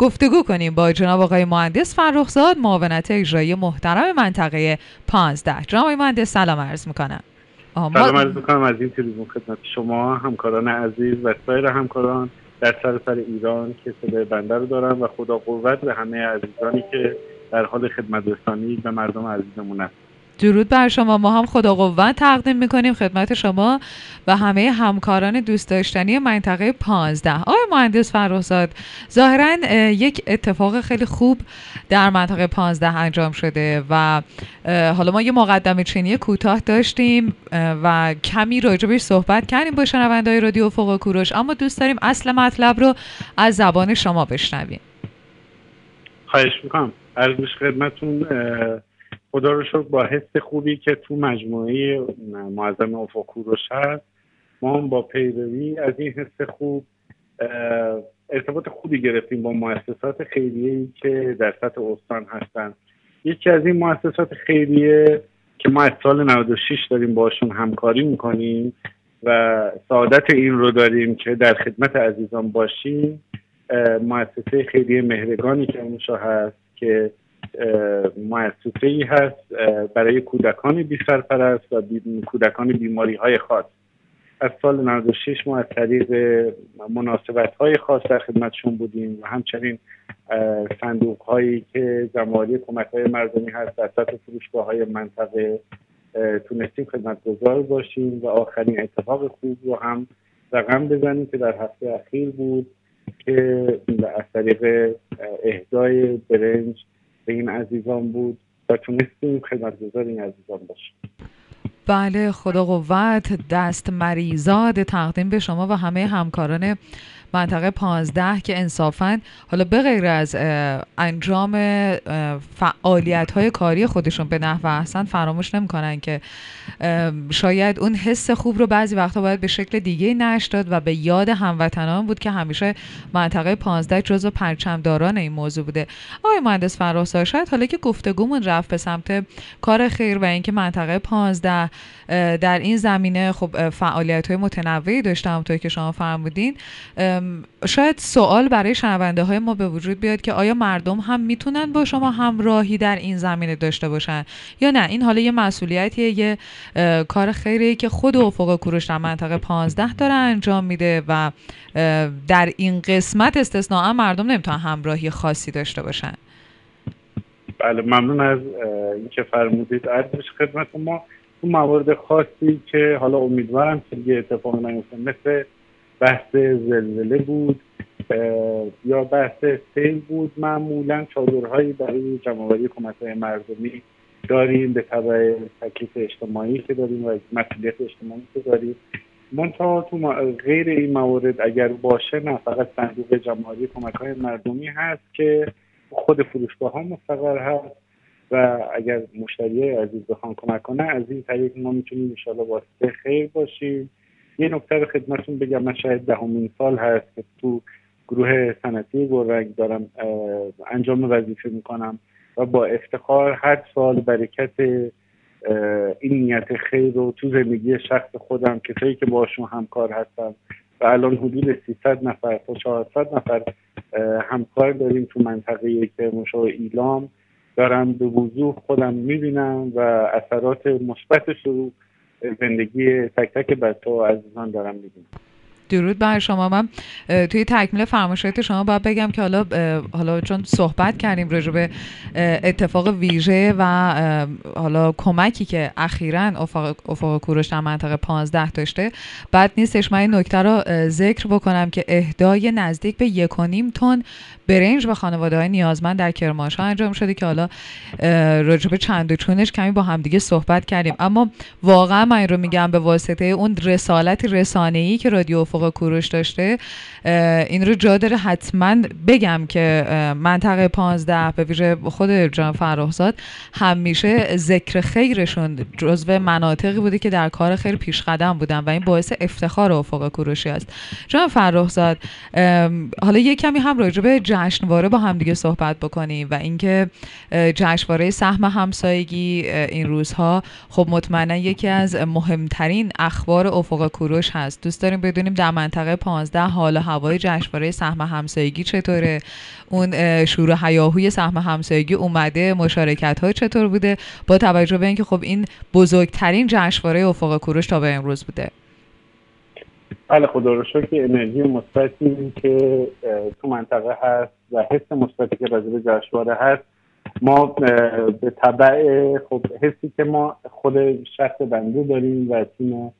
گفتگو کنیم با جناب آقای مهندس فرخزاد معاونت اجرایی محترم منطقه 15 جناب آقای مهندس سلام عرض می‌کنم. سلام عرض می‌کنم از این تلویزیون خدمت شما همکاران عزیز و سایر همکاران در سر ایران که صدای بنده رو دارم و خدا قوت به همه عزیزانی که در حال خدمت رسانی به مردم عزیزمون هست درود بر شما. ما هم خدا قوت تقدیم می‌کنیم خدمت شما و همه همکاران دوست داشتنی منطقه 15 آقای مهندس فرخزاد ظاهرا یک اتفاق خیلی خوب در منطقه 15 انجام شده و حالا ما یه مقدمه چینی کوتاه داشتیم و کمی راجبش صحبت کردیم با شنوندهای رادیو فوق کوروش اما دوست داریم اصل مطلب رو از زبان شما بشنویم. خواهش می‌کنم. عرض خدمتون خدا رو شکر با حس خوبی که تو مجموعه معظم افق کوروش هست. ما هم با پیروی از این حس خوب ارتباط خوبی گرفتیم با مؤسسات خیریه که در سطح استان هستن. یکی از این مؤسسات خیریه که ما از سال 96 داریم باشون همکاری می‌کنیم و سعادت این رو داریم که در خدمت عزیزان باشیم. مؤسسه خیریه مهرگانی که اونشا هست که مؤسسه ای هست برای کودکان بی سرپرست و کودکان بیماری های خاص. از سال 96 ما از طریق مناسبت های خاص در خدمتشون بودیم و همچنین صندوق هایی که جمعاری کمک های مردمی هست در سطح فروشگاه های منطقه تونستیم خدمت گذار باشیم و آخرین اتفاق خوب رو هم رقم بزنیم که در هفته اخیر بود که از طریق اهدای برنج به این عزیزان بود و تونستیم خدمتگزار این عزیزان باشیم. بله خدا قوت دست مریزاد تقدیم به شما و همه همکاران منطقه 15 که انصافا حالا به غیر از انجام فعالیت های کاری خودشون به نحو احسن فراموش نمی‌کنن که شاید اون حس خوب رو بعضی وقتا باید به شکل دیگه نش داد و به یاد هموطنان بود که همیشه منطقه 15 جزو پرچمداران این موضوع بوده. آقای مهندس فراسا شاید حالا که گفتگومون رفت به سمت کار خیر و اینکه منطقه 15 در این زمینه خب فعالیت های متنوعی داشته همونطور که شما فرمودین شاید سوال برای شنونده های ما به وجود بیاد که آیا مردم هم می‌تونن با شما همراهی در این زمینه داشته باشن یا نه؟ این حالا یه مسئولیتیه یه کار خیریه که خود افق کوروش در منطقه 15 داره انجام میده و در این قسمت استثناء مردم نمی‌تونن همراهی خاصی داشته باشن. بله ممنون از اینکه فرمودید. عرضش خدمت ما تو موارد خاصی که حالا امیدوارم که یه اتفاق نیفته مثل بحث زلزله بود یا بحث سیل بود. معمولا چادرهایی برای جمعآوری کمک های مردمی داریم به طبع تکلیف اجتماعی که داریم و مسئولیت اجتماعی که داریم. منتها تو غیر این موارد اگر باشه نه فقط صندوق جمعآوری کمک های مردمی هست که خود فروشگاه ها مستقر هست و اگر مشتری عزیز بخوان کمک کنه از این طریق ما می‌تونیم انشاءالله واسطه خیر باشیم. یه نکته رو خدمتتون بگم. من شاید دهمین سال هست که تو گروه صنعتی گلرنگ دارم انجام وظیفه می‌کنم و با افتخار هر سال برکت این نیت خیر رو تو زندگی شخص خودم کسایی که باشون همکار هستم و الان حدود 300 نفر تا 400 نفر همکار داریم تو منطقه که مشاور ایلام. دارم به وضوح خودم می‌بینم و اثرات مثبتش رو زندگی تک تک بچه و عزیزان دارم می‌بینم درود بر شما. من توی تکمیل فرمایشات شما باید بگم که حالا حالا چون صحبت کردیم راجع به اتفاق ویژه و حالا کمکی که اخیرا افق, افق کوروش در منطقه 15 داشته بعد نیستش من این نکته رو ذکر بکنم که اهدای نزدیک به یک تن برنج و خانواده های نیازمند در کرمانشاه انجام شده که حالا راجع به چند و چونش کمی با همدیگه صحبت کردیم. اما واقعا من رو میگم به واسطه اون رسالت رسانه‌ای که رادیو افق کوروش داشته این رو جا داره حتما بگم که منطقه 15 به ویژه خود جان فرخزاد همیشه ذکر خیرشون جزو مناطقی بوده که در کار خیر پیش قدم بودن و این باعث افتخار افق کوروشی است. جان فرخزاد حالا یه کمی هم راجع به جشنواره با هم دیگه صحبت بکنیم و اینکه جشنواره سهم همسایگی این روزها خب مطمئنا یکی از مهمترین اخبار افق کوروش هست. دوست داریم بدونیم در در منطقه 15 حال و هوای جشنواره سهم همسایگی چطوره؟ اون شور هیاهوی سهم همسایگی اومده مشارکت های چطور بوده؟ با توجه به اینکه خب این بزرگترین جشنواره افق کوروش تا به امروز بوده. بله خدا رو شکر انرژی مثبتی که تو منطقه هست و حس مثبتی که راجع جشنواره هست. ما به طبع خب حسی که ما خود شخص بنده داریم و تیم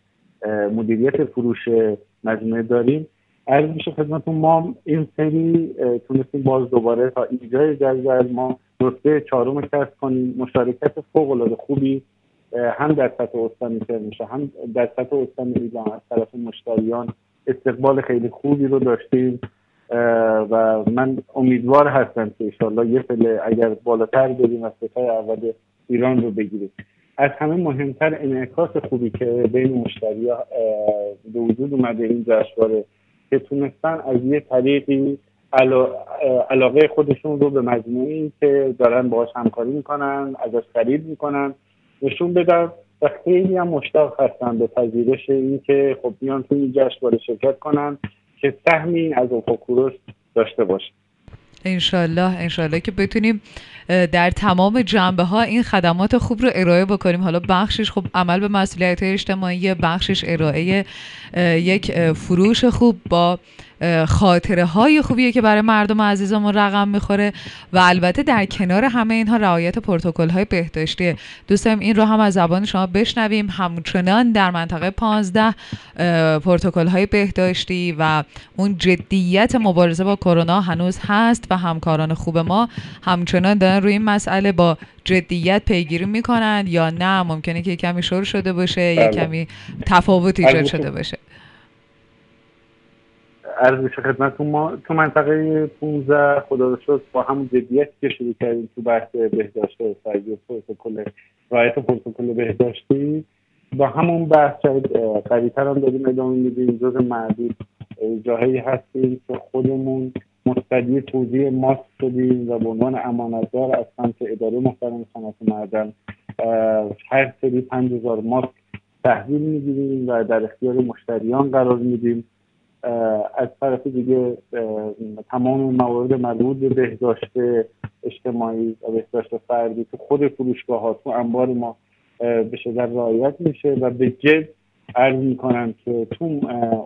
مدیریت فروش مجموعه داریم. عرض میشه خدمتون ما این سری تونستیم باز دوباره تا ایجای جدول ما رتبه چهارم کسب کنیم. مشارکت فوق العاده خوبی هم در سطح استانی میشه هم در سطح استان ایران از طرف مشتریان استقبال خیلی خوبی رو داشتیم. و من امیدوار هستم که ایشالله یه پله اگر بالاتر بریم از ستای اول ایران رو بگیریم. از همه مهمتر انعکاس خوبی که بین مشتری به وجود اومده این جشنواره که تونستن از یه طریقی علاقه خودشون رو به مجموعی که دارن باهاش همکاری می‌کنن ازش خرید می‌کنن نشون بدن و خیلی هم مشتاق هستن به پذیرش این که خب بیان توی این جشنواره شرکت کنن که سهمی از افق داشته باشه. انشالله انشالله که بتونیم در تمام جنبه ها این خدمات خوب رو ارائه بکنیم. حالا بخشش خب عمل به مسئولیت اجتماعی بخشش ارائه یک فروش خوب با خاطره های خوبیه که برای مردم عزیزمون رقم می‌خوره و البته در کنار همه اینها رعایت پروتکل های بهداشتی. دوستم این رو هم از زبان شما بشنویم. همچنان در منطقه 15 پروتکل های بهداشتی و اون جدیت مبارزه با کرونا هنوز هست و همکاران خوب ما همچنان دارن روی این مسئله با جدیت پیگیری می‌کنن یا نه؟ ممکنه که کمی شروع شده باشه یا بله. کمی تفاوت ایجاد شده باشه. عرض بشه خدمتتون ما تو منطقه 15 خدا رو شد با همون جدیت که شروع کردیم تو بحث بهداشت و سرگی پروتکل رعایت پروتکل بهداشتی با همون بحث قویتر هم داریم ادامه میدیم. جز معدود جاهایی هستیم که خودمون مستدی توضیح ماسک شدیم و به عنوان امانتدار از سمت اداره محترم صنعت معدن هر سری پنج هزار ماسک تحویل می‌گیریم و در اختیار مشتریان قرار میدیم. از طرف دیگه تمام موارد مربوط به بهداشت اجتماعی و بهداشت فردی تو خود فروشگاه ها تو انبار ما به شدت رعایت میشه و به جد عرض می‌کنم که تو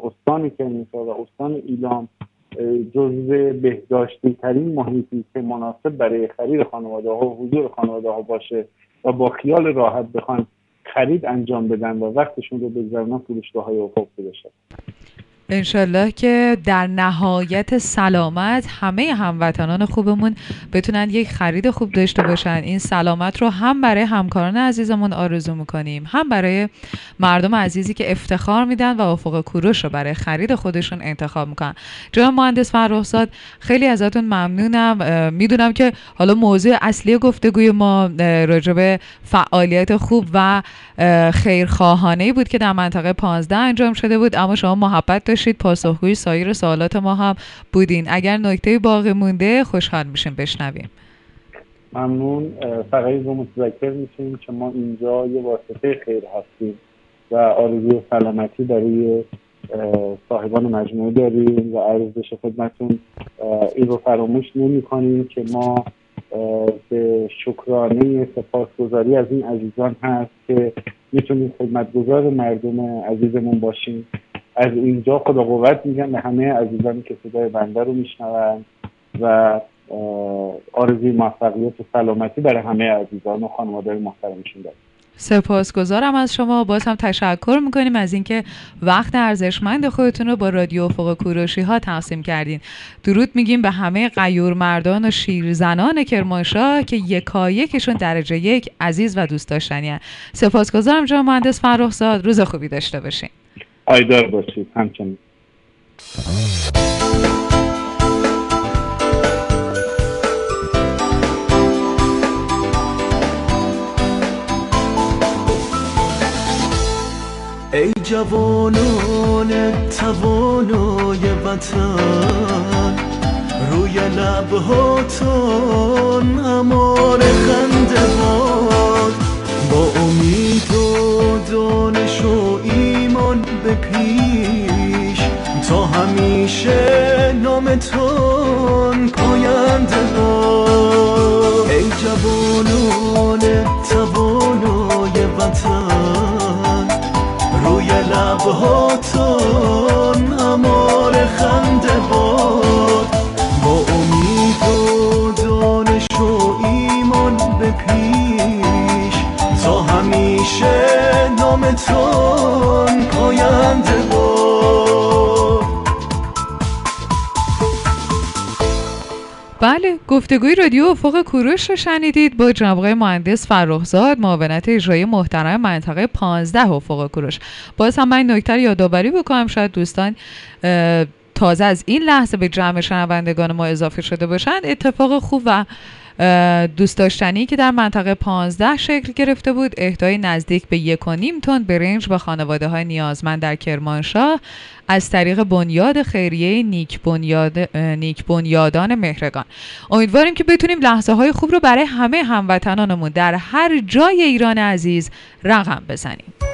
استان کرمانشاه و استان ایلام جزو بهداشتی ترین محیطی که مناسب برای خرید خانواده ها و حضور خانواده ها باشه و با خیال راحت بخوان خرید انجام بدن و وقتشون رو بگذارن فروشگاه های افق بشه انشالله که در نهایت سلامت همه هموطنان خوبمون بتونن یک خرید خوب داشته باشن. این سلامت رو هم برای همکاران عزیزمون آرزو می‌کنیم. هم برای مردم عزیزی که افتخار میدن و افق کوروش رو برای خرید خودشون انتخاب می‌کنن. جناب مهندس فرخزاد خیلی ازتون ممنونم. می‌دونم که حالا موضوع اصلی گفتگوی ما راجب فعالیت خوب و خیرخواهانه بود که در منطقه 15 انجام شده بود اما شما محبت داشتید پاسخگوی سایر سوالات ما هم بودین. اگر نکته باقی مونده خوشحال میشیم بشنویم. ممنون. فقط رو متذکر میشیم که ما اینجا یه واسطه خیر هستیم و آرزوی سلامتی برای صاحبان مجموعه داریم و عرض بشه خدمتون این رو فراموش نمی کنیم که ما به شکرانه سپاسگزاری از این عزیزان هست که می‌تونیم خدمتگزار مردم عزیزمون باشیم. از اینجا خدا قوت میگم به همه عزیزانی که صدای بنده رو میشنوند و آرزوی موفقیت و سلامتی برای همه عزیزان و خانواده محترمشون دارم سپاسگزارم از شما. باز هم تشکر می‌کنیم از اینکه وقت ارزشمند خودتون رو با رادیو فوق کوروشی ها تقسیم کردین. درود میگیم به همه قیور مردان و شیرزنان کرمانشاه که یکایکشون درجه یک عزیز و دوست داشتنی سپاسگزارم جناب مهندس فرخزاد. روز خوبی داشته باشین. پایدار باشید. همچنین. ای جوانان توانای وطن روی لبهاتون امان لبهاتون امار خنده باد. با امید و دانش و ایمان به پیش تا همیشه نامتون پاینده باد. بله گفتگوی رادیو افق کوروش رو شنیدید با جناب آقای مهندس فرخزاد معاونت اجرایی محترم منطقه 15 افق کوروش. باز هم من نکته رو یادآوری بکنم شاید دوستان تازه از این لحظه به جمع شنوندگان ما اضافه شده باشند. اتفاق خوب و دوست داشتنی که در منطقه 15 شکل گرفته بود. اهدای نزدیک به یک و نیم تن برنج به خانواده های نیازمند در کرمانشاه از طریق بنیاد خیریه نیک, بنیاد، نیک بنیادان مهرگان. امیدواریم که بتونیم لحظه های خوب رو برای همه هموطنانمون در هر جای ایران عزیز رقم بزنیم.